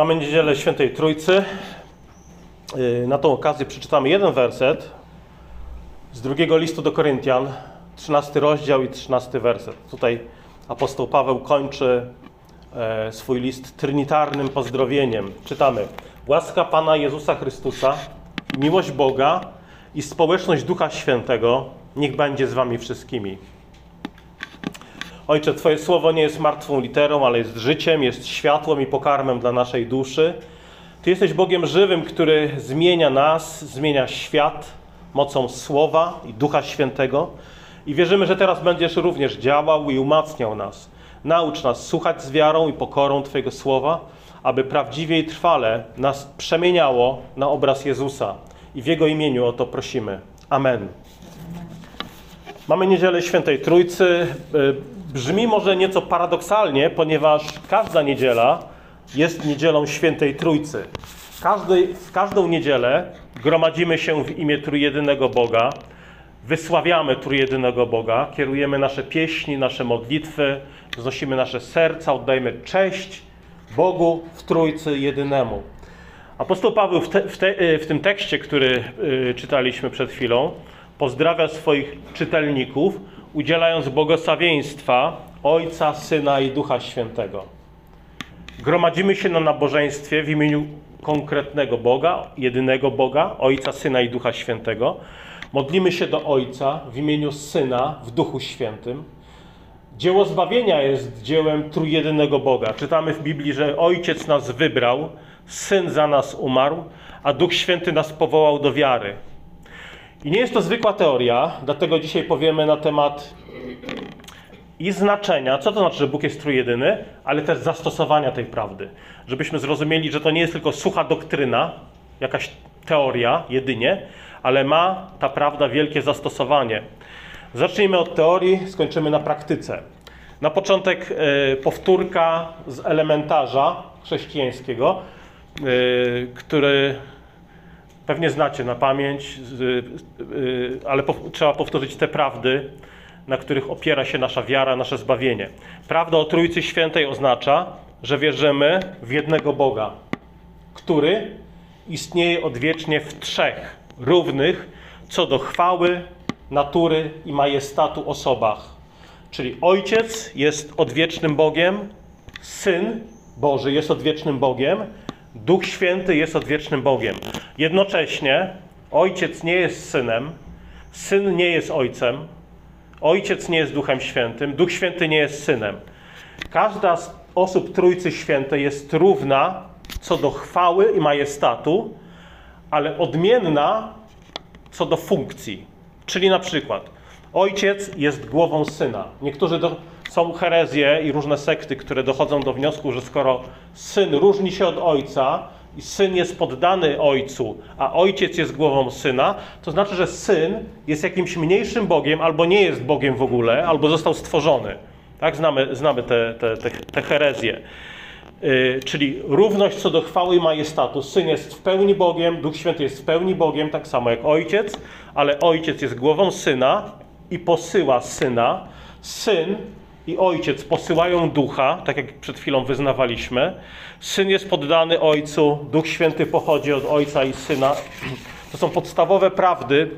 Mamy niedzielę Świętej Trójcy. Yy, Na tą okazję przeczytamy jeden werset z drugiego listu do Koryntian, 13 rozdział i 13 werset. Tutaj apostoł Paweł kończy e, swój list trinitarnym pozdrowieniem. Czytamy: Łaska Pana Jezusa Chrystusa, miłość Boga i społeczność Ducha Świętego niech będzie z wami wszystkimi. Ojcze, Twoje słowo nie jest martwą literą, ale jest życiem, jest światłem i pokarmem dla naszej duszy. Ty jesteś Bogiem żywym, który zmienia nas, zmienia świat mocą słowa i Ducha Świętego. I wierzymy, że teraz będziesz również działał i umacniał nas. Naucz nas słuchać z wiarą i pokorą Twojego słowa, aby prawdziwie i trwale nas przemieniało na obraz Jezusa. I w Jego imieniu o to prosimy. Amen. Mamy niedzielę Świętej Trójcy. Brzmi może nieco paradoksalnie, ponieważ każda niedziela jest niedzielą Świętej Trójcy. Każdy, w każdą niedzielę gromadzimy się w imię Trójjedynego Boga, wysławiamy Trójjedynego Boga, kierujemy nasze pieśni, nasze modlitwy, wznosimy nasze serca, oddajemy cześć Bogu w Trójcy Jedynemu. Apostoł Paweł w, te, w, te, w tym tekście, który y, czytaliśmy przed chwilą, pozdrawia swoich czytelników, udzielając błogosławieństwa Ojca, Syna i Ducha Świętego. Gromadzimy się na nabożeństwie w imieniu konkretnego Boga, jedynego Boga, Ojca, Syna i Ducha Świętego. Modlimy się do Ojca w imieniu Syna w Duchu Świętym. Dzieło zbawienia jest dziełem trójjedynego Boga. Czytamy w Biblii, że Ojciec nas wybrał, Syn za nas umarł, a Duch Święty nas powołał do wiary. I nie jest to zwykła teoria, dlatego dzisiaj powiemy na temat i znaczenia, co to znaczy, że Bóg jest trójjedyny, ale też zastosowania tej prawdy. Żebyśmy zrozumieli, że to nie jest tylko sucha doktryna, jakaś teoria jedynie, ale ma ta prawda wielkie zastosowanie. Zacznijmy od teorii, skończymy na praktyce. Na początek y, powtórka z elementarza chrześcijańskiego, y, który pewnie znacie na pamięć, y, ale po, trzeba powtórzyć te prawdy, na których opiera się nasza wiara, nasze zbawienie. Prawda o Trójcy Świętej oznacza, że wierzymy w jednego Boga, który istnieje odwiecznie w trzech równych co do chwały, natury i majestatu osobach. Czyli Ojciec jest odwiecznym Bogiem, Syn Boży jest odwiecznym Bogiem, Duch Święty jest odwiecznym Bogiem. Jednocześnie Ojciec nie jest Synem, Syn nie jest Ojcem, Ojciec nie jest Duchem Świętym, Duch Święty nie jest Synem. Każda z osób Trójcy Świętej jest równa co do chwały i majestatu, ale odmienna co do funkcji. Czyli na przykład Ojciec jest głową Syna. Niektórzy do, są herezje i różne sekty, które dochodzą do wniosku, że skoro Syn różni się od Ojca i Syn jest poddany Ojcu, a Ojciec jest głową Syna, to znaczy, że Syn jest jakimś mniejszym Bogiem, albo nie jest Bogiem w ogóle, albo został stworzony. Tak, znamy, znamy te, te, te, te herezje. Yy, czyli równość co do chwały i majestatu. Syn jest w pełni Bogiem, Duch Święty jest w pełni Bogiem, tak samo jak Ojciec, ale Ojciec jest głową Syna i posyła Syna. Syn i Ojciec posyłają Ducha, tak jak przed chwilą wyznawaliśmy. Syn jest poddany Ojcu, Duch Święty pochodzi od Ojca i Syna. To są podstawowe prawdy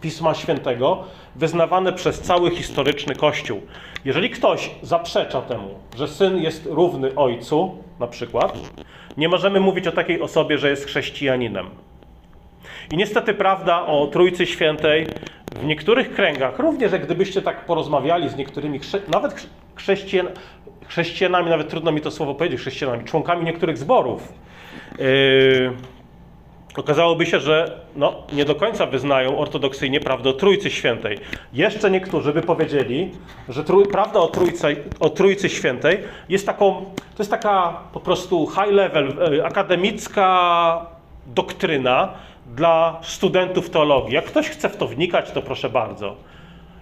Pisma Świętego, wyznawane przez cały historyczny Kościół. Jeżeli ktoś zaprzecza temu, że Syn jest równy Ojcu, na przykład, nie możemy mówić o takiej osobie, że jest chrześcijaninem. I niestety prawda o Trójcy Świętej w niektórych kręgach, również jak gdybyście tak porozmawiali z niektórymi, nawet chrześcijan, chrześcijanami, nawet trudno mi to słowo powiedzieć, chrześcijanami, członkami niektórych zborów, yy, okazałoby się, że no, nie do końca wyznają ortodoksyjnie prawdę o Trójcy Świętej. Jeszcze niektórzy by powiedzieli, że trój, prawda o trójcy, o trójcy Świętej jest taką, to jest taka po prostu high level, yy, akademicka doktryna, dla studentów teologii. Jak ktoś chce w to wnikać, to proszę bardzo.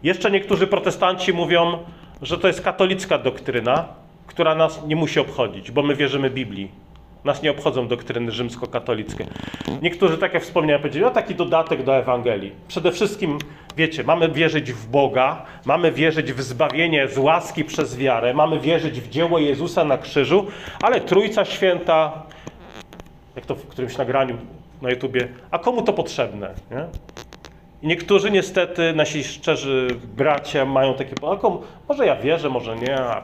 Jeszcze niektórzy protestanci mówią, że to jest katolicka doktryna, która nas nie musi obchodzić, bo my wierzymy Biblii. Nas nie obchodzą doktryny rzymskokatolickie. Niektórzy, tak jak wspomniałem, powiedzieli, o taki dodatek do Ewangelii. Przede wszystkim, wiecie, mamy wierzyć w Boga, mamy wierzyć w zbawienie z łaski przez wiarę, mamy wierzyć w dzieło Jezusa na krzyżu, ale Trójca Święta, jak to w którymś nagraniu na YouTubie, a komu to potrzebne? Nie? I niektórzy niestety, nasi szczerzy bracia mają takie, a komu, może ja wierzę, może nie, a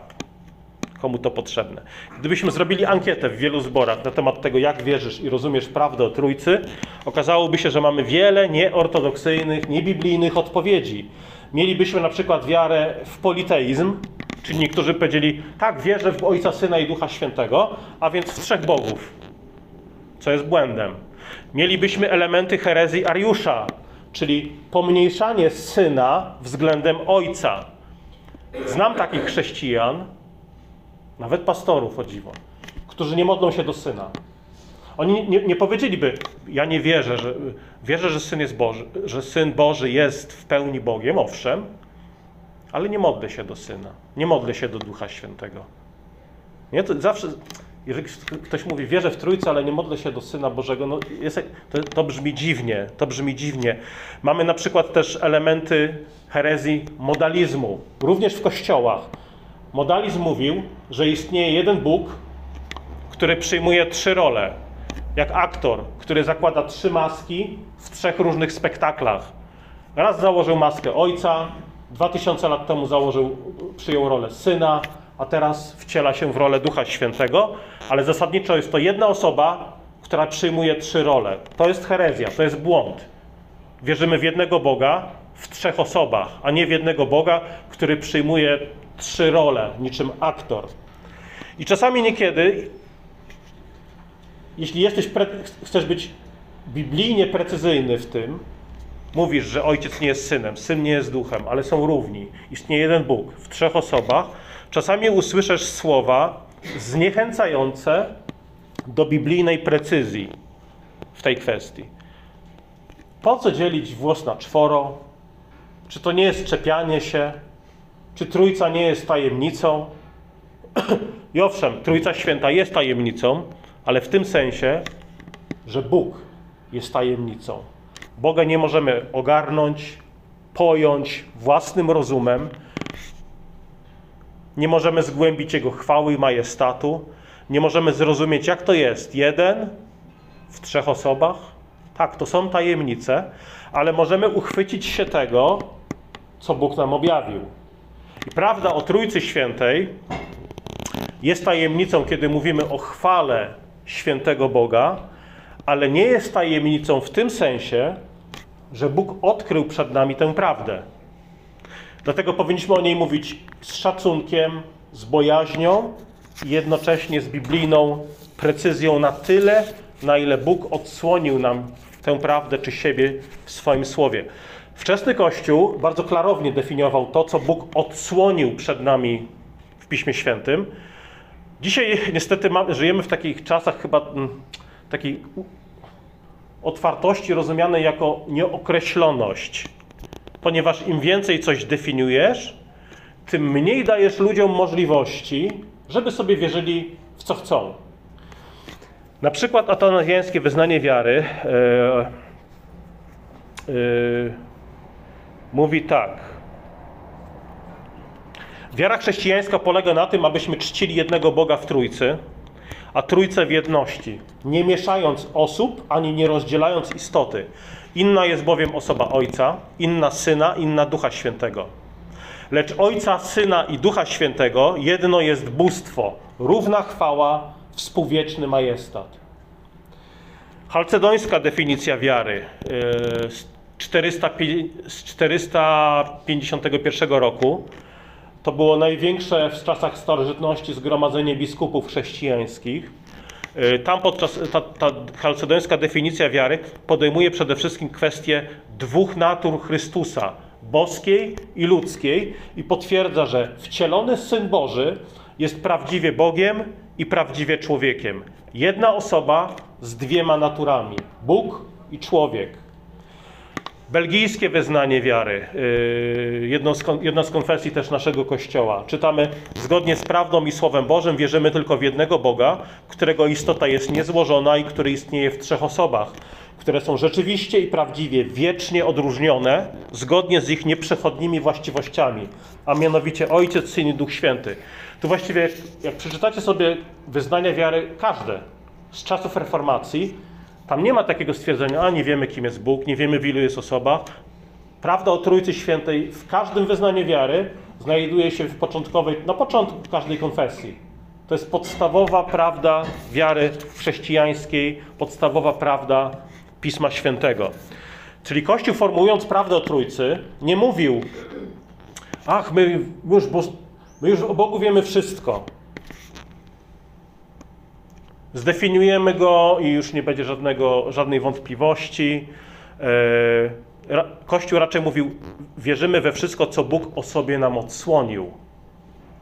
komu to potrzebne. Gdybyśmy zrobili ankietę w wielu zborach na temat tego, jak wierzysz i rozumiesz prawdę o Trójcy, okazałoby się, że mamy wiele nieortodoksyjnych, niebiblijnych odpowiedzi. Mielibyśmy na przykład wiarę w politeizm, czyli niektórzy powiedzieli, tak, wierzę w Ojca, Syna i Ducha Świętego, a więc w trzech bogów, co jest błędem. Mielibyśmy elementy herezji Ariusza, czyli pomniejszanie Syna względem Ojca. Znam takich chrześcijan, nawet pastorów o dziwo, którzy nie modlą się do Syna. Oni nie, nie powiedzieliby, ja nie wierzę, że wierzę, że Syn jest Boży, że Syn Boży jest w pełni Bogiem, owszem, ale nie modlę się do Syna, nie modlę się do Ducha Świętego. Nie, to zawsze, jeżeli ktoś mówi, wierzę w Trójcę, ale nie modlę się do Syna Bożego, no jest, to, to brzmi dziwnie, to brzmi dziwnie. Mamy na przykład też elementy herezji modalizmu, również w kościołach. Modalizm mówił, że istnieje jeden Bóg, który przyjmuje trzy role. Jak aktor, który zakłada trzy maski w trzech różnych spektaklach. Raz założył maskę ojca, dwa tysiące lat temu założył, przyjął rolę syna, a teraz wciela się w rolę Ducha Świętego, ale zasadniczo jest to jedna osoba, która przyjmuje trzy role. To jest herezja, to jest błąd. Wierzymy w jednego Boga w trzech osobach, a nie w jednego Boga, który przyjmuje trzy role, niczym aktor. I czasami niekiedy, jeśli jesteś chcesz być biblijnie precyzyjny w tym, mówisz, że ojciec nie jest synem, syn nie jest duchem, ale są równi. Istnieje jeden Bóg w trzech osobach. Czasami usłyszysz słowa zniechęcające do biblijnej precyzji w tej kwestii. Po co dzielić włos na czworo? Czy to nie jest czepianie się? Czy Trójca nie jest tajemnicą? I owszem, Trójca Święta jest tajemnicą, ale w tym sensie, że Bóg jest tajemnicą. Boga nie możemy ogarnąć, pojąć własnym rozumem. Nie możemy zgłębić Jego chwały i majestatu. Nie możemy zrozumieć, jak to jest. Jeden w trzech osobach. Tak, to są tajemnice, ale możemy uchwycić się tego, co Bóg nam objawił. I prawda o Trójcy Świętej jest tajemnicą, kiedy mówimy o chwale świętego Boga, ale nie jest tajemnicą w tym sensie, że Bóg odkrył przed nami tę prawdę. Dlatego powinniśmy o niej mówić z szacunkiem, z bojaźnią i jednocześnie z biblijną precyzją na tyle, na ile Bóg odsłonił nam tę prawdę czy siebie w swoim słowie. Wczesny Kościół bardzo klarownie definiował to, co Bóg odsłonił przed nami w Piśmie Świętym. Dzisiaj niestety żyjemy w takich czasach chyba mm, takiej otwartości rozumianej jako nieokreśloność. Ponieważ im więcej coś definiujesz, tym mniej dajesz ludziom możliwości, żeby sobie wierzyli w co chcą. Na przykład atanazjańskie wyznanie wiary yy, yy, mówi tak. Wiara chrześcijańska polega na tym, abyśmy czcili jednego Boga w Trójcy, a Trójcę w jedności, nie mieszając osób ani nie rozdzielając istoty. Inna jest bowiem osoba Ojca, inna Syna, inna Ducha Świętego. Lecz Ojca, Syna i Ducha Świętego jedno jest bóstwo, równa chwała, współwieczny majestat. Halcedońska definicja wiary z 451 roku to było największe w czasach starożytności zgromadzenie biskupów chrześcijańskich. Tam podczas ta, ta chalcedońska definicja wiary podejmuje przede wszystkim kwestię dwóch natur Chrystusa, boskiej i ludzkiej, i potwierdza, że wcielony Syn Boży jest prawdziwie Bogiem i prawdziwie człowiekiem. Jedna osoba z dwiema naturami Bóg i człowiek. Belgijskie wyznanie wiary, jedno z, jedna z konfesji też naszego Kościoła. Czytamy, zgodnie z prawdą i Słowem Bożym wierzymy tylko w jednego Boga, którego istota jest niezłożona i który istnieje w trzech osobach, które są rzeczywiście i prawdziwie wiecznie odróżnione, zgodnie z ich nieprzechodnimi właściwościami, a mianowicie Ojciec, Syn i Duch Święty. Tu właściwie, jak przeczytacie sobie wyznania wiary, każde, z czasów reformacji, tam nie ma takiego stwierdzenia, a nie wiemy kim jest Bóg, nie wiemy w ilu jest osobach. Prawda o Trójcy Świętej w każdym wyznaniu wiary znajduje się w początkowej, na początku każdej konfesji. To jest podstawowa prawda wiary chrześcijańskiej, podstawowa prawda Pisma Świętego. Czyli Kościół formułując prawdę o Trójcy nie mówił, ach, my już, my już o Bogu wiemy wszystko. Zdefiniujemy go i już nie będzie żadnego, żadnej wątpliwości. E, Kościół raczej mówił, wierzymy we wszystko, co Bóg o sobie nam odsłonił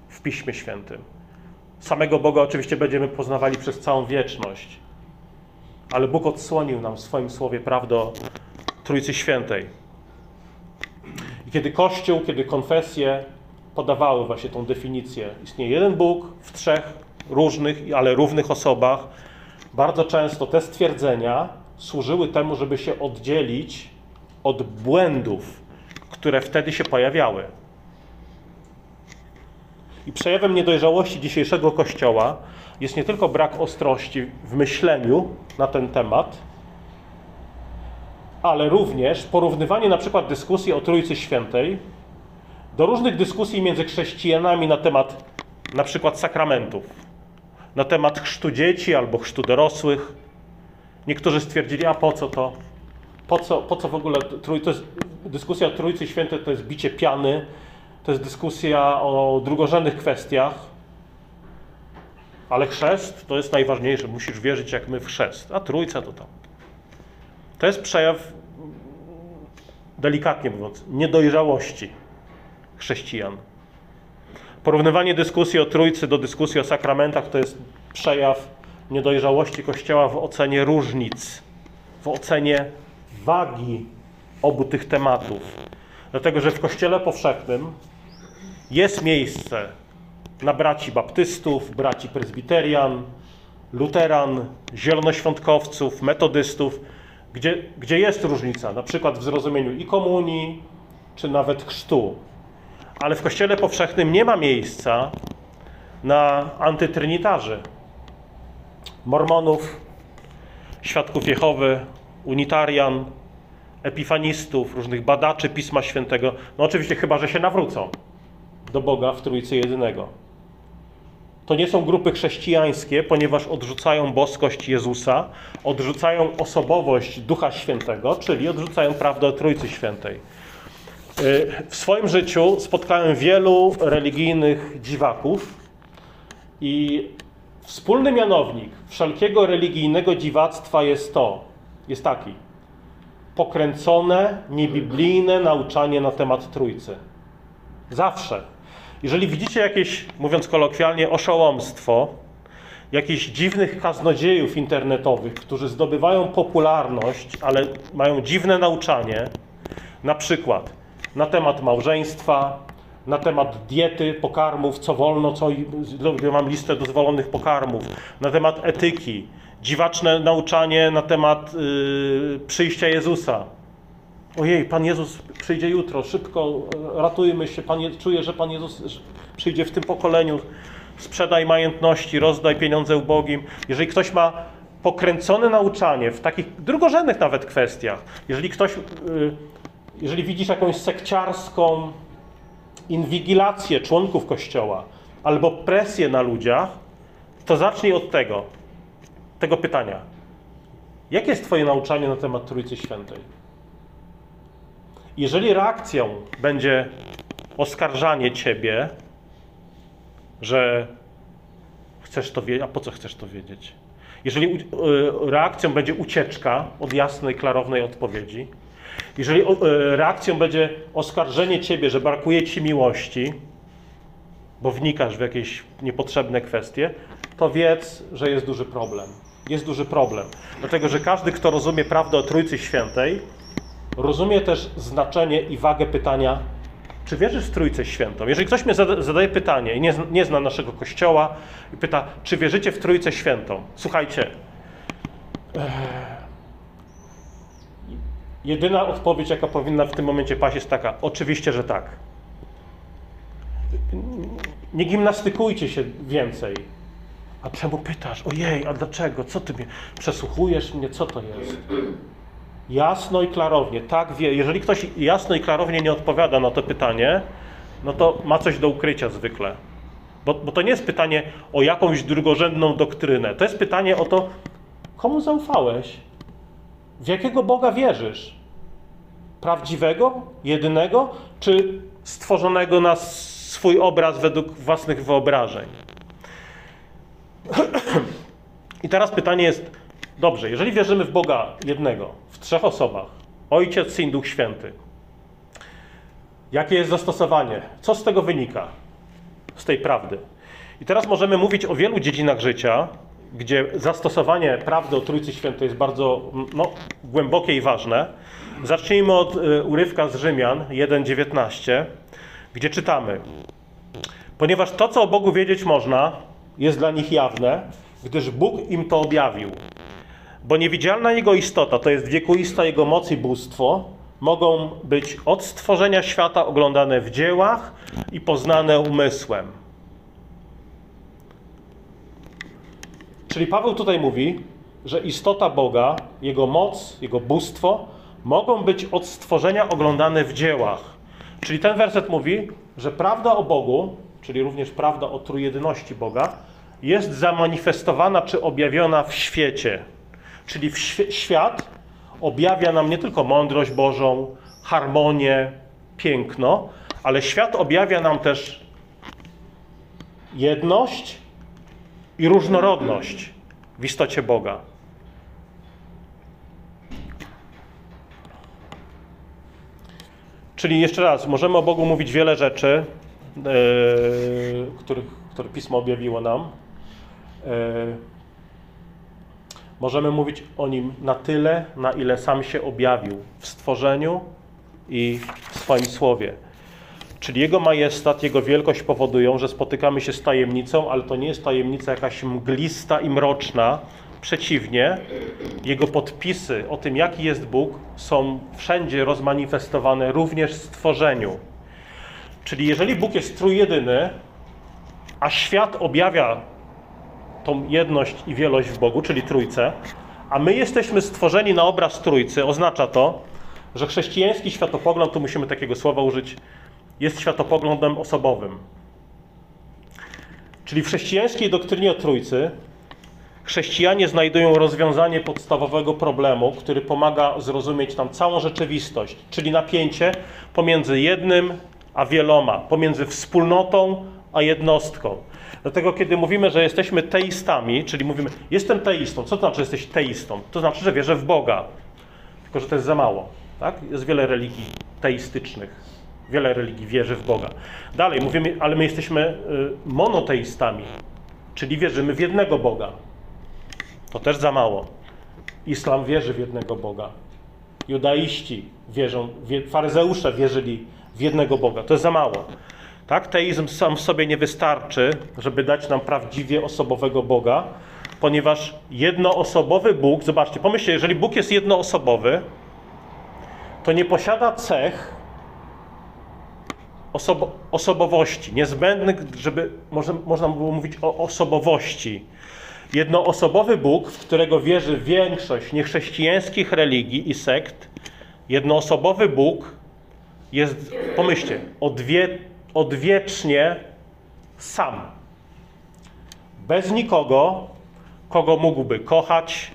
w Piśmie Świętym. Samego Boga oczywiście będziemy poznawali przez całą wieczność, ale Bóg odsłonił nam w swoim słowie prawdę Trójcy Świętej. I kiedy Kościół, kiedy konfesje podawały właśnie tą definicję, istnieje jeden Bóg w trzech różnych, ale równych osobach, bardzo często te stwierdzenia służyły temu, żeby się oddzielić od błędów, które wtedy się pojawiały. I przejawem niedojrzałości dzisiejszego Kościoła jest nie tylko brak ostrości w myśleniu na ten temat, ale również porównywanie na przykład dyskusji o Trójcy Świętej do różnych dyskusji między chrześcijanami na temat na przykład sakramentów, na temat chrztu dzieci albo chrztu dorosłych. Niektórzy stwierdzili, a po co to? Po co, po co w ogóle trój, to jest, dyskusja o Trójcy Świętej to jest bicie piany, to jest dyskusja o drugorzędnych kwestiach, ale chrzest to jest najważniejsze. Musisz wierzyć jak my w chrzest, a Trójca to tam. To jest przejaw, delikatnie mówiąc, niedojrzałości chrześcijan. Porównywanie dyskusji o Trójcy do dyskusji o sakramentach to jest przejaw niedojrzałości Kościoła w ocenie różnic, w ocenie wagi obu tych tematów. Dlatego, że w Kościele powszechnym jest miejsce na braci baptystów, braci prezbiterian, luteran, zielonoświątkowców, metodystów, gdzie, gdzie jest różnica, na przykład w zrozumieniu i komunii, czy nawet chrztu. Ale w Kościele powszechnym nie ma miejsca na antytrynitarzy, mormonów, świadków Jehowy, unitarian, epifanistów, różnych badaczy Pisma Świętego. No oczywiście chyba, że się nawrócą do Boga w Trójcy Jedynego. To nie są grupy chrześcijańskie, ponieważ odrzucają boskość Jezusa, odrzucają osobowość Ducha Świętego, czyli odrzucają prawdę o Trójcy Świętej. Y, w swoim życiu spotkałem wielu religijnych dziwaków i wspólny mianownik wszelkiego religijnego dziwactwa jest to, jest taki. Pokręcone, niebiblijne nauczanie na temat Trójcy. Zawsze. Jeżeli widzicie jakieś, mówiąc kolokwialnie, oszołomstwo, jakichś dziwnych kaznodziejów internetowych, którzy zdobywają popularność, ale mają dziwne nauczanie, na przykład temat małżeństwa, na temat diety, pokarmów, co wolno, co mam listę dozwolonych pokarmów, na temat etyki, dziwaczne nauczanie na temat yy, przyjścia Jezusa. Ojej, Pan Jezus przyjdzie jutro, szybko ratujmy się, Pan, czuję, że Pan Jezus przyjdzie w tym pokoleniu, sprzedaj majątności, rozdaj pieniądze ubogim. Jeżeli ktoś ma pokręcone nauczanie w takich drugorzędnych nawet kwestiach, jeżeli ktoś yy, jeżeli widzisz jakąś sekciarską inwigilację członków Kościoła albo presję na ludziach, to zacznij od tego, tego pytania. Jakie jest Twoje nauczanie na temat Trójcy Świętej? Jeżeli reakcją będzie oskarżanie Ciebie, że chcesz to wiedzieć, a po co chcesz to wiedzieć? Jeżeli y, reakcją będzie ucieczka od jasnej, klarownej odpowiedzi, jeżeli e, reakcją będzie oskarżenie ciebie, że brakuje ci miłości, bo wnikasz w jakieś niepotrzebne kwestie, to wiedz, że jest duży problem. Jest duży problem. Dlatego, że każdy, kto rozumie prawdę o Trójcy Świętej, rozumie też znaczenie i wagę pytania, czy wierzysz w Trójcę Świętą? Jeżeli ktoś mnie zadaje pytanie i nie, nie zna naszego Kościoła i pyta, czy wierzycie w Trójcę Świętą? Słuchajcie, Jedyna odpowiedź, jaka powinna w tym momencie paść, jest taka: oczywiście, że tak. Nie gimnastykujcie się więcej. A czemu pytasz? Ojej, a dlaczego? Co ty mnie przesłuchujesz mnie? Co to jest? Jasno i klarownie, tak wie. Jeżeli ktoś jasno i klarownie nie odpowiada na to pytanie, no to ma coś do ukrycia zwykle. Bo, bo to nie jest pytanie o jakąś drugorzędną doktrynę. To jest pytanie o to, komu zaufałeś? W jakiego Boga wierzysz? Prawdziwego, jedynego, czy stworzonego na swój obraz według własnych wyobrażeń? I teraz pytanie jest, dobrze, jeżeli wierzymy w Boga jednego, w trzech osobach, Ojciec, Syn, Duch Święty, jakie jest zastosowanie? Co z tego wynika? Z tej prawdy. I teraz możemy mówić o wielu dziedzinach życia, gdzie zastosowanie prawdy o Trójcy Świętej jest bardzo no, głębokie i ważne. Zacznijmy od y, urywka z Rzymian 1,19, gdzie czytamy: Ponieważ to, co o Bogu wiedzieć można, jest dla nich jawne, gdyż Bóg im to objawił. Bo niewidzialna Jego istota, to jest wiekuista Jego moc i bóstwo, mogą być od stworzenia świata oglądane w dziełach i poznane umysłem. Czyli Paweł tutaj mówi, że istota Boga, Jego moc, Jego bóstwo mogą być od stworzenia oglądane w dziełach. Czyli ten werset mówi, że prawda o Bogu, czyli również prawda o trójjedyności Boga, jest zamanifestowana czy objawiona w świecie. Czyli w świat objawia nam nie tylko mądrość Bożą, harmonię, piękno, ale świat objawia nam też jedność i różnorodność w istocie Boga. Czyli jeszcze raz, możemy o Bogu mówić wiele rzeczy, yy, których, które Pismo objawiło nam. Yy, możemy mówić o Nim na tyle, na ile sam się objawił w stworzeniu i w swoim słowie. Czyli Jego majestat, Jego wielkość powodują, że spotykamy się z tajemnicą, ale to nie jest tajemnica jakaś mglista i mroczna. Przeciwnie, Jego podpisy o tym, jaki jest Bóg, są wszędzie rozmanifestowane, również w stworzeniu. Czyli jeżeli Bóg jest trójjedyny, a świat objawia tą jedność i wielość w Bogu, czyli Trójcę, a my jesteśmy stworzeni na obraz Trójcy, oznacza to, że chrześcijański światopogląd, tu musimy takiego słowa użyć, jest światopoglądem osobowym. Czyli w chrześcijańskiej doktrynie o Trójcy chrześcijanie znajdują rozwiązanie podstawowego problemu, który pomaga zrozumieć tam całą rzeczywistość, czyli napięcie pomiędzy jednym a wieloma, pomiędzy wspólnotą a jednostką. Dlatego, kiedy mówimy, że jesteśmy teistami, czyli mówimy, jestem teistą, co to znaczy, że jesteś teistą? To znaczy, że wierzę w Boga. Tylko, że to jest za mało. Tak? Jest wiele religii teistycznych. Wiele religii wierzy w Boga. Dalej mówimy, ale my jesteśmy y, monoteistami, czyli wierzymy w jednego Boga. To też za mało. Islam wierzy w jednego Boga. Judaiści wierzą, faryzeusze wierzyli w jednego Boga. To jest za mało. Tak? Teizm sam w sobie nie wystarczy, żeby dać nam prawdziwie osobowego Boga, ponieważ jednoosobowy Bóg, zobaczcie, pomyślcie, jeżeli Bóg jest jednoosobowy, to nie posiada cech osobo osobowości, niezbędnych, żeby może, można było mówić o osobowości. Jednoosobowy Bóg, w którego wierzy większość niechrześcijańskich religii i sekt, jednoosobowy Bóg jest, pomyślcie, odwie, odwiecznie sam. Bez nikogo, kogo mógłby kochać,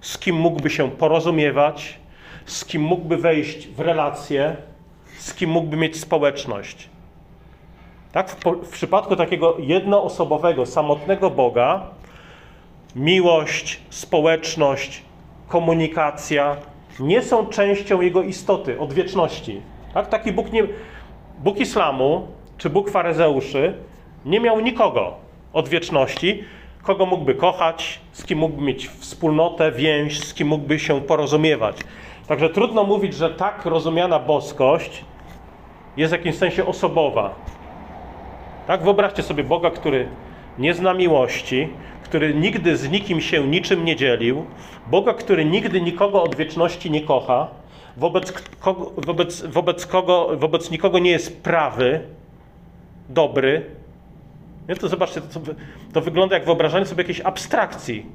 z kim mógłby się porozumiewać, z kim mógłby wejść w relacje, z kim mógłby mieć społeczność. Tak? W, w przypadku takiego jednoosobowego, samotnego Boga, miłość, społeczność, komunikacja nie są częścią jego istoty, odwieczności. Tak? Taki Bóg, nie, Bóg islamu czy Bóg faryzeuszy nie miał nikogo odwieczności, kogo mógłby kochać, z kim mógłby mieć wspólnotę, więź, z kim mógłby się porozumiewać. Także trudno mówić, że tak rozumiana boskość jest w jakimś sensie osobowa. Tak, wyobraźcie sobie Boga, który nie zna miłości, który nigdy z nikim się niczym nie dzielił, Boga, który nigdy nikogo od wieczności nie kocha, wobec kogo, wobec, wobec kogo, wobec nikogo nie jest prawy, dobry, Nie? To zobaczcie, to, to wygląda jak wyobrażanie sobie jakiejś abstrakcji.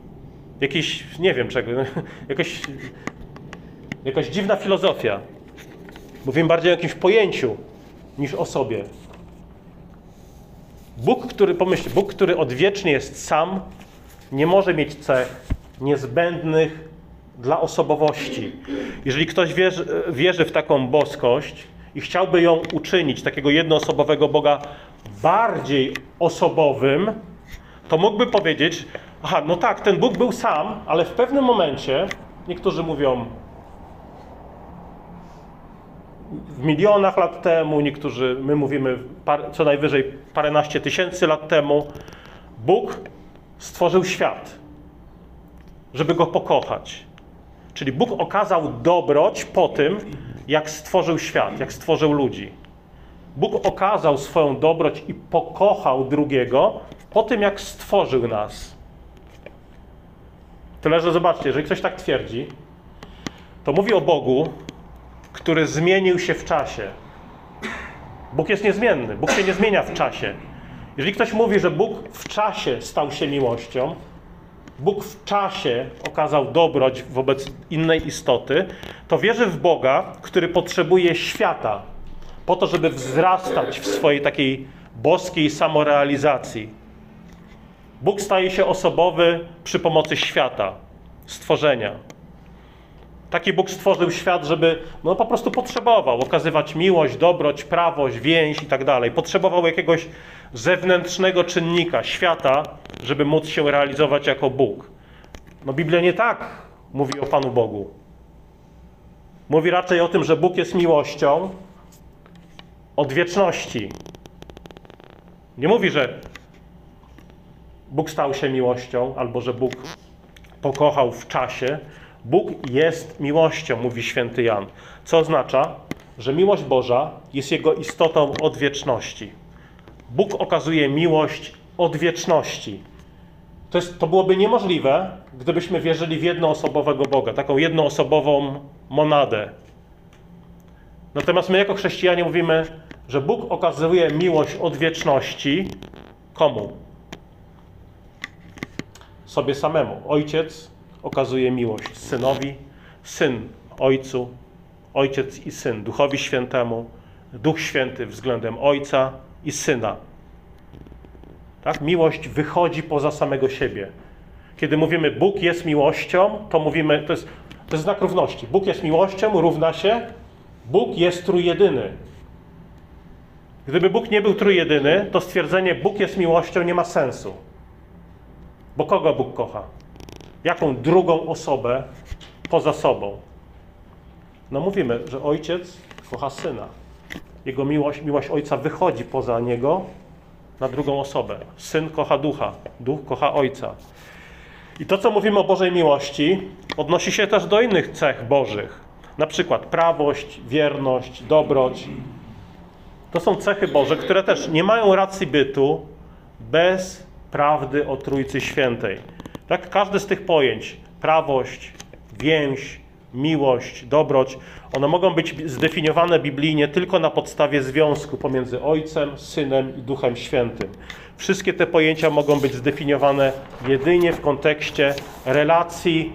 Jakiejś, nie wiem czego, jakaś, jakaś dziwna filozofia. Mówimy bardziej o jakimś pojęciu niż o sobie. Bóg, który, pomyśl, Bóg, który odwiecznie jest sam, nie może mieć cech niezbędnych dla osobowości. Jeżeli ktoś wierzy, wierzy w taką boskość i chciałby ją uczynić, takiego jednoosobowego Boga, bardziej osobowym, to mógłby powiedzieć: Aha, no tak, ten Bóg był sam, ale w pewnym momencie, niektórzy mówią w milionach lat temu, niektórzy, my mówimy par, co najwyżej paręnaście tysięcy lat temu, Bóg stworzył świat, żeby go pokochać. Czyli Bóg okazał dobroć po tym, jak stworzył świat, jak stworzył ludzi. Bóg okazał swoją dobroć i pokochał drugiego po tym, jak stworzył nas. Tyle, że zobaczcie, jeżeli ktoś tak twierdzi, to mówi o Bogu, który zmienił się w czasie. Bóg jest niezmienny, Bóg się nie zmienia w czasie. Jeżeli ktoś mówi, że Bóg w czasie stał się miłością, Bóg w czasie okazał dobroć wobec innej istoty, to wierzy w Boga, który potrzebuje świata po to, żeby wzrastać w swojej takiej boskiej samorealizacji. Bóg staje się osobowy przy pomocy świata, stworzenia. Taki Bóg stworzył świat, żeby no, po prostu potrzebował okazywać miłość, dobroć, prawość, więź i tak dalej. Potrzebował jakiegoś zewnętrznego czynnika, świata, żeby móc się realizować jako Bóg. No Biblia nie tak mówi o Panu Bogu. Mówi raczej o tym, że Bóg jest miłością od wieczności. Nie mówi, że Bóg stał się miłością, albo że Bóg pokochał w czasie. Bóg jest miłością, mówi święty Jan. Co oznacza, że miłość Boża jest jego istotą od wieczności. Bóg okazuje miłość od wieczności. To, jest, to byłoby niemożliwe, gdybyśmy wierzyli w jednoosobowego Boga, taką jednoosobową monadę. Natomiast my jako chrześcijanie mówimy, że Bóg okazuje miłość od wieczności komu? Sobie samemu. Ojciec okazuje miłość synowi, syn ojcu, ojciec i syn duchowi świętemu, duch święty względem ojca i syna. Tak? Miłość wychodzi poza samego siebie. Kiedy mówimy Bóg jest miłością, to mówimy, to jest, to jest znak równości. Bóg jest miłością, równa się Bóg jest trójjedyny. Gdyby Bóg nie był trójjedyny, to stwierdzenie Bóg jest miłością nie ma sensu. Bo kogo Bóg kocha? Jaką drugą osobę poza sobą? No mówimy, że ojciec kocha syna. Jego miłość, miłość ojca wychodzi poza niego na drugą osobę. Syn kocha ducha, duch kocha ojca. I to, co mówimy o Bożej miłości, odnosi się też do innych cech Bożych. Na przykład prawość, wierność, dobroć. To są cechy Boże, które też nie mają racji bytu bez prawdy o Trójcy Świętej. Tak, każde z tych pojęć, prawość, więź, miłość, dobroć, one mogą być zdefiniowane biblijnie tylko na podstawie związku pomiędzy Ojcem, Synem i Duchem Świętym. Wszystkie te pojęcia mogą być zdefiniowane jedynie w kontekście relacji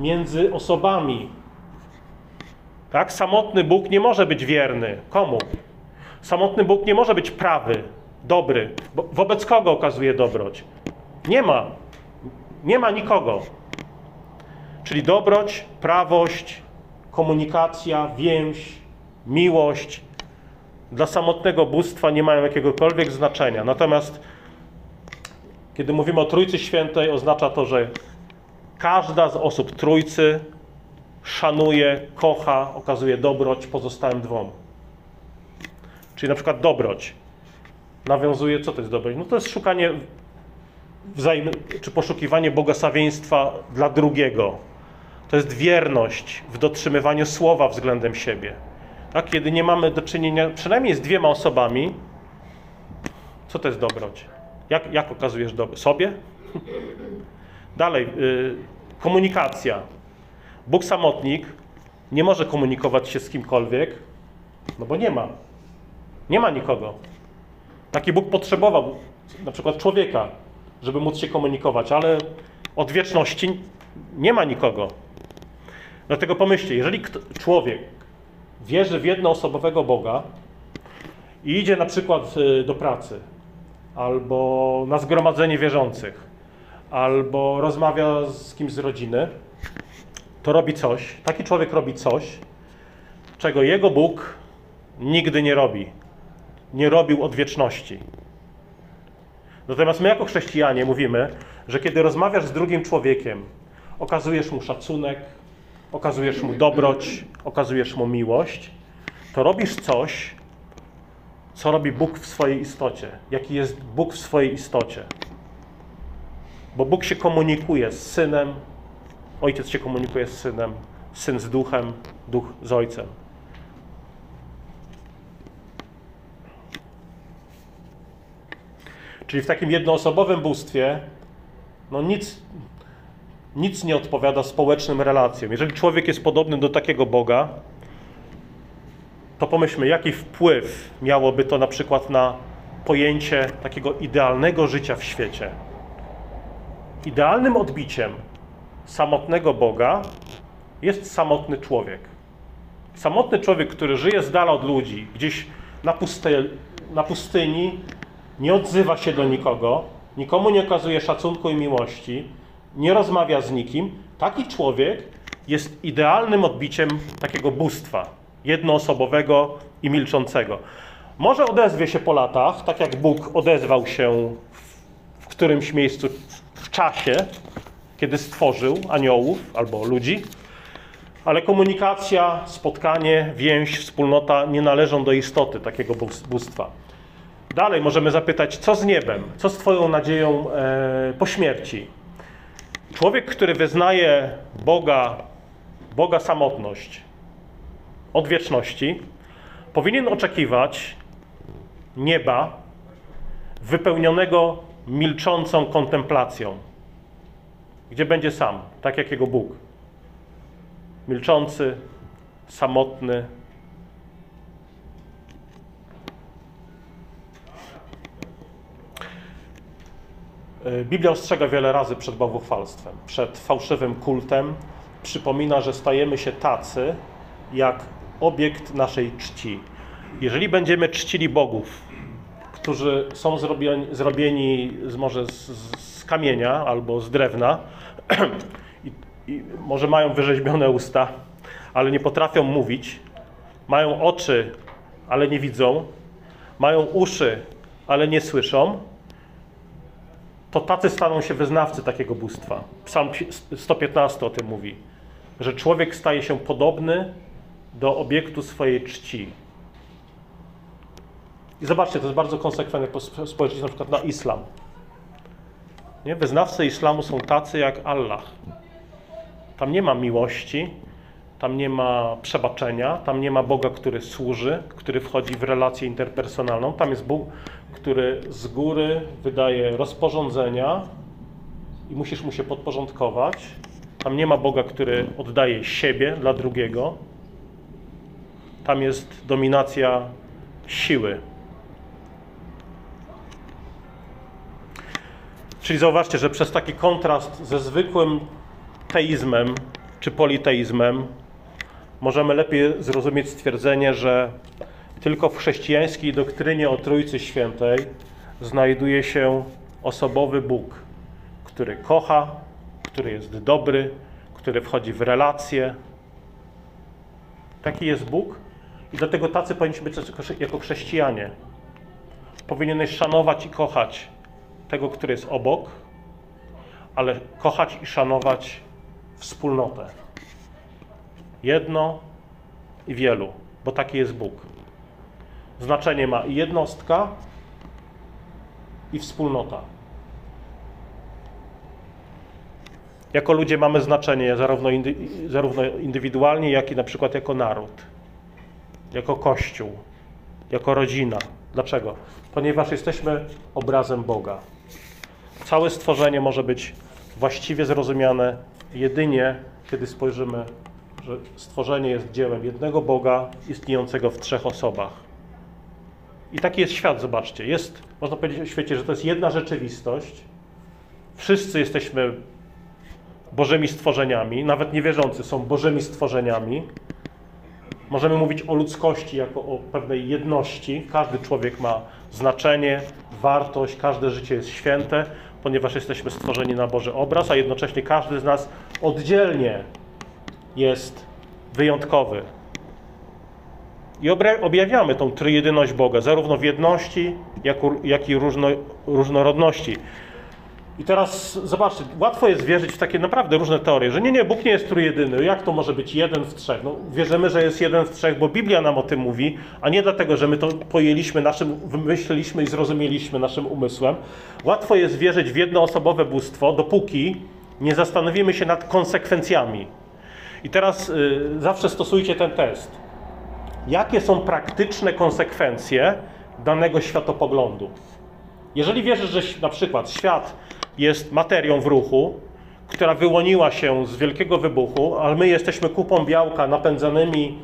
między osobami. Tak? Samotny Bóg nie może być wierny. Komu? Samotny Bóg nie może być prawy, dobry. Bo wobec kogo okazuje dobroć? Nie ma. Nie ma nikogo. Czyli dobroć, prawość, komunikacja, więź, miłość dla samotnego bóstwa nie mają jakiegokolwiek znaczenia. Natomiast kiedy mówimy o Trójcy Świętej, oznacza to, że każda z osób Trójcy szanuje, kocha, okazuje dobroć pozostałym dwom. Czyli na przykład dobroć nawiązuje, co to jest dobroć? No to jest szukanie czy poszukiwanie błogosławieństwa dla drugiego. To jest wierność w dotrzymywaniu słowa względem siebie. Tak? Kiedy nie mamy do czynienia przynajmniej z dwiema osobami, co to jest dobroć? Jak, jak okazujesz dobro? Sobie? Dalej, yy, komunikacja. Bóg samotnik nie może komunikować się z kimkolwiek, no bo nie ma. Nie ma nikogo. Taki Bóg potrzebował na przykład człowieka, żeby móc się komunikować, ale od wieczności nie ma nikogo. Dlatego pomyślcie, jeżeli człowiek wierzy w jednoosobowego Boga i idzie na przykład y, do pracy, albo na zgromadzenie wierzących, albo rozmawia z kimś z rodziny, to robi coś, taki człowiek robi coś, czego jego Bóg nigdy nie robi. Nie robił od wieczności. Natomiast my jako chrześcijanie mówimy, że kiedy rozmawiasz z drugim człowiekiem, okazujesz mu szacunek, okazujesz mu dobroć, okazujesz mu miłość, to robisz coś, co robi Bóg w swojej istocie. Jaki jest Bóg w swojej istocie. Bo Bóg się komunikuje z synem, ojciec się komunikuje z synem, syn z duchem, duch z ojcem. Czyli w takim jednoosobowym bóstwie no nic, nic nie odpowiada społecznym relacjom. Jeżeli człowiek jest podobny do takiego Boga, to pomyślmy, jaki wpływ miałoby to na przykład na pojęcie takiego idealnego życia w świecie. Idealnym odbiciem samotnego Boga jest samotny człowiek. Samotny człowiek, który żyje z dala od ludzi, gdzieś na, na pustyni, nie odzywa się do nikogo, nikomu nie okazuje szacunku i miłości, nie rozmawia z nikim, taki człowiek jest idealnym odbiciem takiego bóstwa, jednoosobowego i milczącego. Może odezwie się po latach, tak jak Bóg odezwał się w którymś miejscu w czasie, kiedy stworzył aniołów albo ludzi, ale komunikacja, spotkanie, więź, wspólnota nie należą do istoty takiego bóstwa. Dalej możemy zapytać, co z niebem, co z Twoją nadzieją e, po śmierci? Człowiek, który wyznaje Boga, Boga samotność od wieczności, powinien oczekiwać nieba wypełnionego milczącą kontemplacją, gdzie będzie sam, tak jak jego Bóg. Milczący, samotny, Biblia ostrzega wiele razy przed bałwochwalstwem, przed fałszywym kultem. Przypomina, że stajemy się tacy jak obiekt naszej czci. Jeżeli będziemy czcili bogów, którzy są zrobieni, zrobieni może z, z, kamienia albo z drewna i, i może mają wyrzeźbione usta, ale nie potrafią mówić, mają oczy, ale nie widzą, mają uszy, ale nie słyszą, to tacy staną się wyznawcy takiego bóstwa. Psalm 115 o tym mówi, że człowiek staje się podobny do obiektu swojej czci. I zobaczcie, to jest bardzo konsekwentne spojrzeć na przykład na islam. Nie? Wyznawcy islamu są tacy jak Allah. Tam nie ma miłości, tam nie ma przebaczenia, tam nie ma Boga, który służy, który wchodzi w relację interpersonalną. Tam jest Bóg, który z góry wydaje rozporządzenia i musisz mu się podporządkować. Tam nie ma Boga, który oddaje siebie dla drugiego. Tam jest dominacja siły. Czyli zauważcie, że przez taki kontrast ze zwykłym teizmem czy politeizmem możemy lepiej zrozumieć stwierdzenie, że tylko w chrześcijańskiej doktrynie o Trójcy Świętej znajduje się osobowy Bóg, który kocha, który jest dobry, który wchodzi w relacje. Taki jest Bóg i dlatego tacy powinniśmy być jako chrześcijanie. Powinieneś szanować i kochać tego, który jest obok, ale kochać i szanować wspólnotę. Jedno i wielu, bo taki jest Bóg. Znaczenie ma i jednostka, i wspólnota. Jako ludzie mamy znaczenie zarówno, indy, zarówno indywidualnie, jak i na przykład jako naród, jako kościół, jako rodzina. Dlaczego? Ponieważ jesteśmy obrazem Boga. Całe stworzenie może być właściwie zrozumiane jedynie, kiedy spojrzymy, że stworzenie jest dziełem jednego Boga istniejącego w trzech osobach. I taki jest świat, zobaczcie. Jest, można powiedzieć o świecie, że to jest jedna rzeczywistość. Wszyscy jesteśmy Bożymi stworzeniami, nawet niewierzący są Bożymi stworzeniami. Możemy mówić o ludzkości jako o pewnej jedności. Każdy człowiek ma znaczenie, wartość, każde życie jest święte, ponieważ jesteśmy stworzeni na Boży obraz, a jednocześnie każdy z nas oddzielnie jest wyjątkowy. I objawiamy tą tryjedyność Boga, zarówno w jedności, jak i różno, różnorodności. I teraz zobaczcie, łatwo jest wierzyć w takie naprawdę różne teorie, że nie, nie, Bóg nie jest trójjedyny. Jak to może być jeden w trzech? No, wierzymy, że jest jeden w trzech, bo Biblia nam o tym mówi, a nie dlatego, że my to pojęliśmy naszym, wymyśliliśmy i zrozumieliśmy naszym umysłem. Łatwo jest wierzyć w jednoosobowe bóstwo, dopóki nie zastanowimy się nad konsekwencjami. I teraz y, zawsze stosujcie ten test. Jakie są praktyczne konsekwencje danego światopoglądu? Jeżeli wierzysz, że na przykład świat jest materią w ruchu, która wyłoniła się z wielkiego wybuchu, ale my jesteśmy kupą białka napędzanymi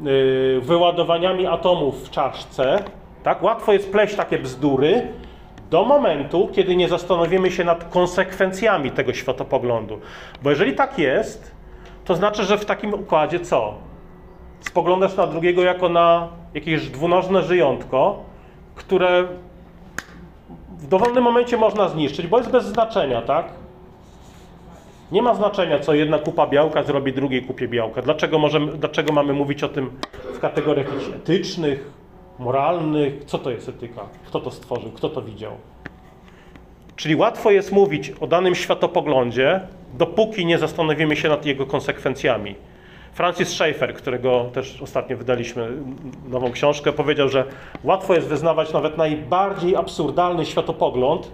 yy, wyładowaniami atomów w czaszce, tak? Łatwo jest pleść takie bzdury do momentu, kiedy nie zastanowimy się nad konsekwencjami tego światopoglądu. Bo jeżeli tak jest, to znaczy, że w takim układzie co? Spoglądasz na drugiego jako na jakieś dwunożne żyjątko, które w dowolnym momencie można zniszczyć, bo jest bez znaczenia, tak? Nie ma znaczenia, co jedna kupa białka zrobi drugiej kupie białka. Dlaczego, możemy, dlaczego mamy mówić o tym w kategoriach etycznych, moralnych? Co to jest etyka? Kto to stworzył? Kto to widział? Czyli łatwo jest mówić o danym światopoglądzie, dopóki nie zastanowimy się nad jego konsekwencjami. Francis Schaeffer, którego też ostatnio wydaliśmy nową książkę, powiedział, że łatwo jest wyznawać nawet najbardziej absurdalny światopogląd.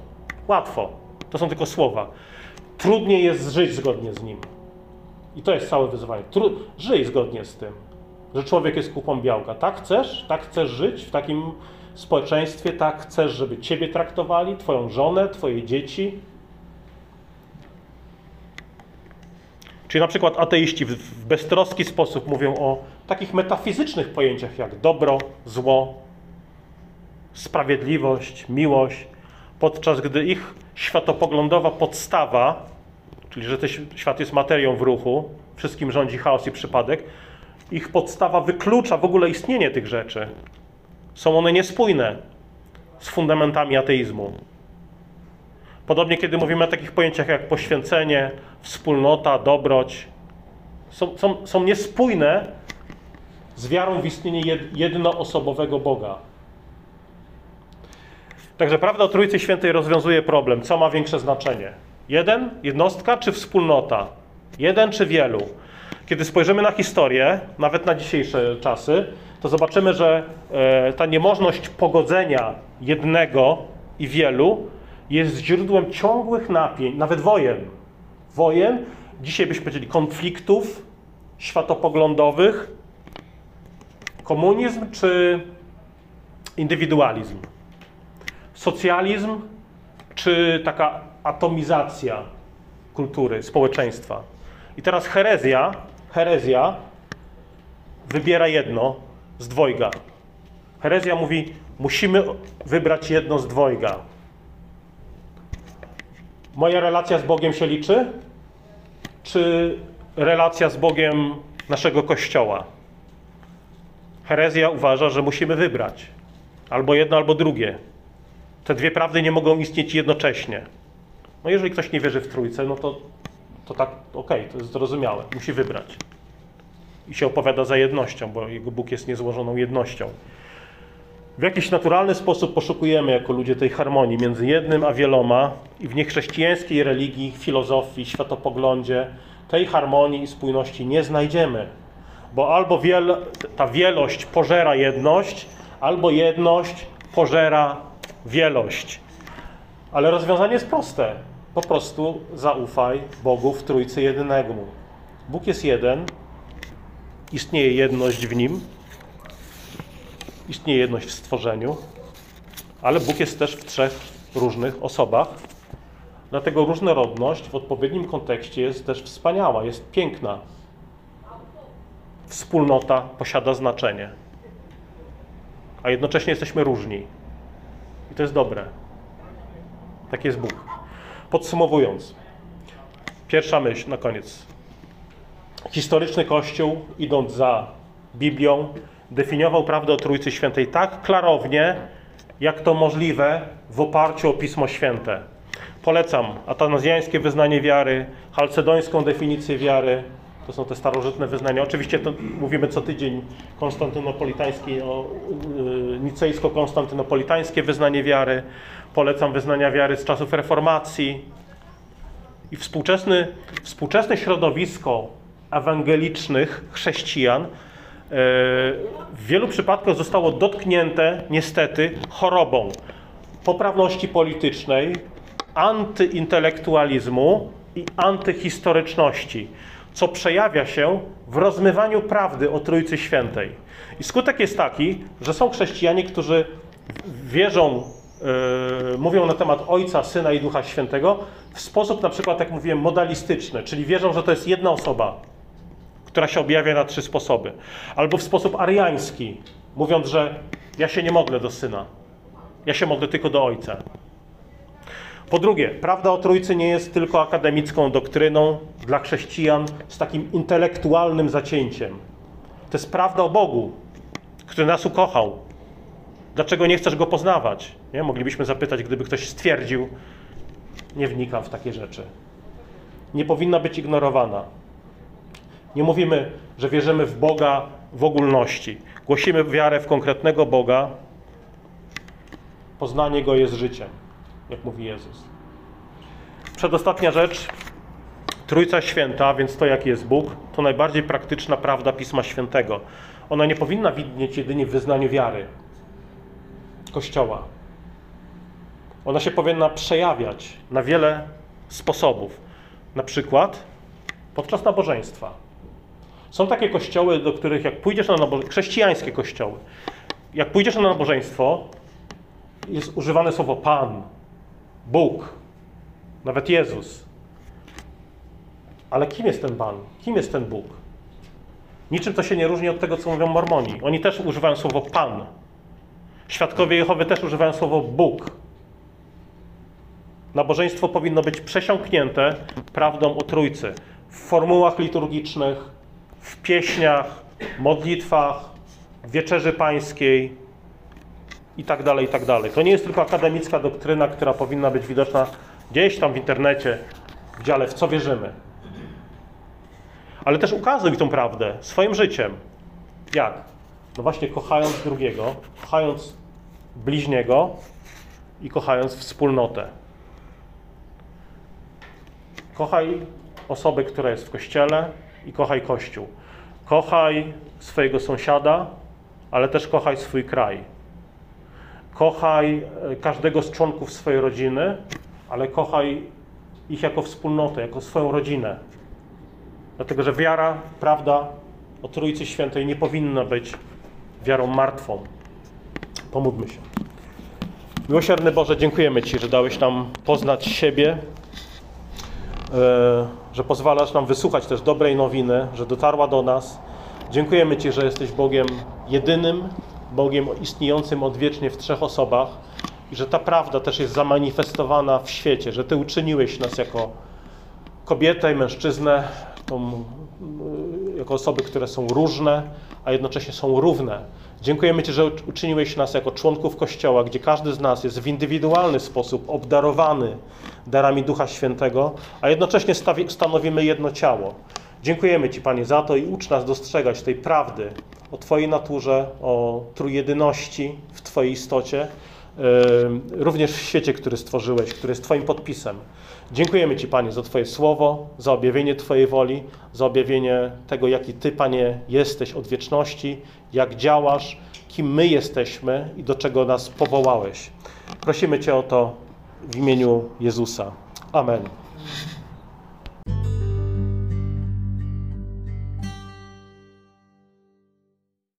Łatwo. To są tylko słowa. Trudniej jest żyć zgodnie z nim. I to jest całe wyzwanie. Tru żyj zgodnie z tym, że człowiek jest kupą białka. Tak chcesz? Tak chcesz żyć w takim społeczeństwie? Tak chcesz, żeby ciebie traktowali, twoją żonę, twoje dzieci? Czyli na przykład ateiści w beztroski sposób mówią o takich metafizycznych pojęciach jak dobro, zło, sprawiedliwość, miłość, podczas gdy ich światopoglądowa podstawa, czyli że ten świat jest materią w ruchu, wszystkim rządzi chaos i przypadek, ich podstawa wyklucza w ogóle istnienie tych rzeczy. Są one niespójne z fundamentami ateizmu. Podobnie, kiedy mówimy o takich pojęciach jak poświęcenie, wspólnota, dobroć, są, są, są niespójne z wiarą w istnienie jednoosobowego Boga. Także prawda o Trójcy Świętej rozwiązuje problem. Co ma większe znaczenie? Jeden, jednostka czy wspólnota? Jeden czy wielu? Kiedy spojrzymy na historię, nawet na dzisiejsze czasy, to zobaczymy, że e, ta niemożność pogodzenia jednego i wielu jest źródłem ciągłych napięć, nawet wojen. Wojen, dzisiaj byśmy powiedzieli konfliktów światopoglądowych, komunizm czy indywidualizm, socjalizm czy taka atomizacja kultury, społeczeństwa. I teraz herezja, herezja wybiera jedno z dwojga. Herezja mówi, musimy wybrać jedno z dwojga. Moja relacja z Bogiem się liczy? Czy relacja z Bogiem naszego Kościoła? Herezja uważa, że musimy wybrać albo jedno, albo drugie. Te dwie prawdy nie mogą istnieć jednocześnie. No jeżeli ktoś nie wierzy w trójce, no to, to tak, okej, okay, to jest zrozumiałe. Musi wybrać. I się opowiada za jednością, bo jego Bóg jest niezłożoną jednością w jakiś naturalny sposób poszukujemy jako ludzie tej harmonii między jednym a wieloma i w niechrześcijańskiej religii, filozofii, światopoglądzie tej harmonii i spójności nie znajdziemy. Bo albo wiel, ta wielość pożera jedność, albo jedność pożera wielość. Ale rozwiązanie jest proste. Po prostu zaufaj Bogu w Trójcy Jedynemu. Bóg jest jeden, istnieje jedność w Nim, istnieje jedność w stworzeniu, ale Bóg jest też w trzech różnych osobach. Dlatego różnorodność w odpowiednim kontekście jest też wspaniała, jest piękna. Wspólnota posiada znaczenie. a jednocześnie jesteśmy różni. I to jest dobre. Tak jest Bóg. Podsumowując, pierwsza myśl na koniec. Historyczny Kościół, idąc za Biblią, definiował prawdę o Trójcy Świętej tak klarownie, jak to możliwe w oparciu o Pismo Święte. Polecam atanazjańskie wyznanie wiary, halcedońską definicję wiary. To są te starożytne wyznania. Oczywiście to mówimy co tydzień konstantynopolitańskie, o, yy, nicejsko-konstantynopolitańskie wyznanie wiary. Polecam wyznania wiary z czasów reformacji. I współczesny, współczesne środowisko ewangelicznych chrześcijan w wielu przypadkach zostało dotknięte niestety chorobą poprawności politycznej, antyintelektualizmu i antyhistoryczności, co przejawia się w rozmywaniu prawdy o Trójcy Świętej. I skutek jest taki, że są chrześcijanie, którzy wierzą, yy, mówią na temat Ojca, Syna i Ducha Świętego w sposób na przykład, jak mówiłem, modalistyczny, czyli wierzą, że to jest jedna osoba, która się objawia na trzy sposoby. Albo w sposób ariański, mówiąc, że ja się nie modlę do Syna, ja się modlę tylko do Ojca. Po drugie, prawda o Trójcy nie jest tylko akademicką doktryną dla chrześcijan z takim intelektualnym zacięciem. To jest prawda o Bogu, który nas ukochał. Dlaczego nie chcesz Go poznawać? Nie? Moglibyśmy zapytać, gdyby ktoś stwierdził, nie wnikam w takie rzeczy. Nie powinna być ignorowana. Nie mówimy, że wierzymy w Boga w ogólności. Głosimy wiarę w konkretnego Boga. Poznanie Go jest życiem, jak mówi Jezus. Przedostatnia rzecz. Trójca Święta, więc to jaki jest Bóg, to najbardziej praktyczna prawda Pisma Świętego. Ona nie powinna widnieć jedynie w wyznaniu wiary Kościoła. Ona się powinna przejawiać na wiele sposobów. Na przykład podczas nabożeństwa. Są takie kościoły, do których jak pójdziesz na nabożeństwo, chrześcijańskie kościoły, jak pójdziesz na nabożeństwo, jest używane słowo Pan, Bóg, nawet Jezus. Ale kim jest ten Pan? Kim jest ten Bóg? Niczym to się nie różni od tego, co mówią Mormoni. Oni też używają słowo Pan. Świadkowie Jehowy też używają słowo Bóg. Nabożeństwo powinno być przesiąknięte prawdą o Trójcy. W formułach liturgicznych, w pieśniach, modlitwach, wieczerzy pańskiej i tak dalej, i tak. To nie jest tylko akademicka doktryna, która powinna być widoczna gdzieś tam w internecie, w dziale w co wierzymy. Ale też ukazuj tą prawdę swoim życiem. Jak? No właśnie kochając drugiego, kochając bliźniego i kochając wspólnotę. Kochaj osobę, która jest w kościele i kochaj Kościół. Kochaj swojego sąsiada, ale też kochaj swój kraj. Kochaj e, każdego z członków swojej rodziny, ale kochaj ich jako wspólnotę, jako swoją rodzinę. Dlatego, że wiara, prawda o Trójcy Świętej nie powinna być wiarą martwą. Pomódlmy się. Miłosierny Boże, dziękujemy Ci, że dałeś nam poznać siebie, że pozwalasz nam wysłuchać też dobrej nowiny, że dotarła do nas. Dziękujemy Ci, że jesteś Bogiem jedynym, Bogiem istniejącym odwiecznie w trzech osobach i że ta prawda też jest zamanifestowana w świecie, że Ty uczyniłeś nas jako kobietę i mężczyznę, tą, jako osoby, które są różne, a jednocześnie są równe. Dziękujemy Ci, że uczyniłeś nas jako członków Kościoła, gdzie każdy z nas jest w indywidualny sposób obdarowany darami Ducha Świętego, a jednocześnie stanowimy jedno ciało. Dziękujemy Ci, Panie, za to i ucz nas dostrzegać tej prawdy o Twojej naturze, o trójjedyności w Twojej istocie, również w świecie, który stworzyłeś, który jest Twoim podpisem. Dziękujemy Ci, Panie, za Twoje słowo, za objawienie Twojej woli, za objawienie tego, jaki Ty, Panie, jesteś od wieczności, jak działasz, kim my jesteśmy i do czego nas powołałeś. Prosimy Cię o to w imieniu Jezusa. Amen.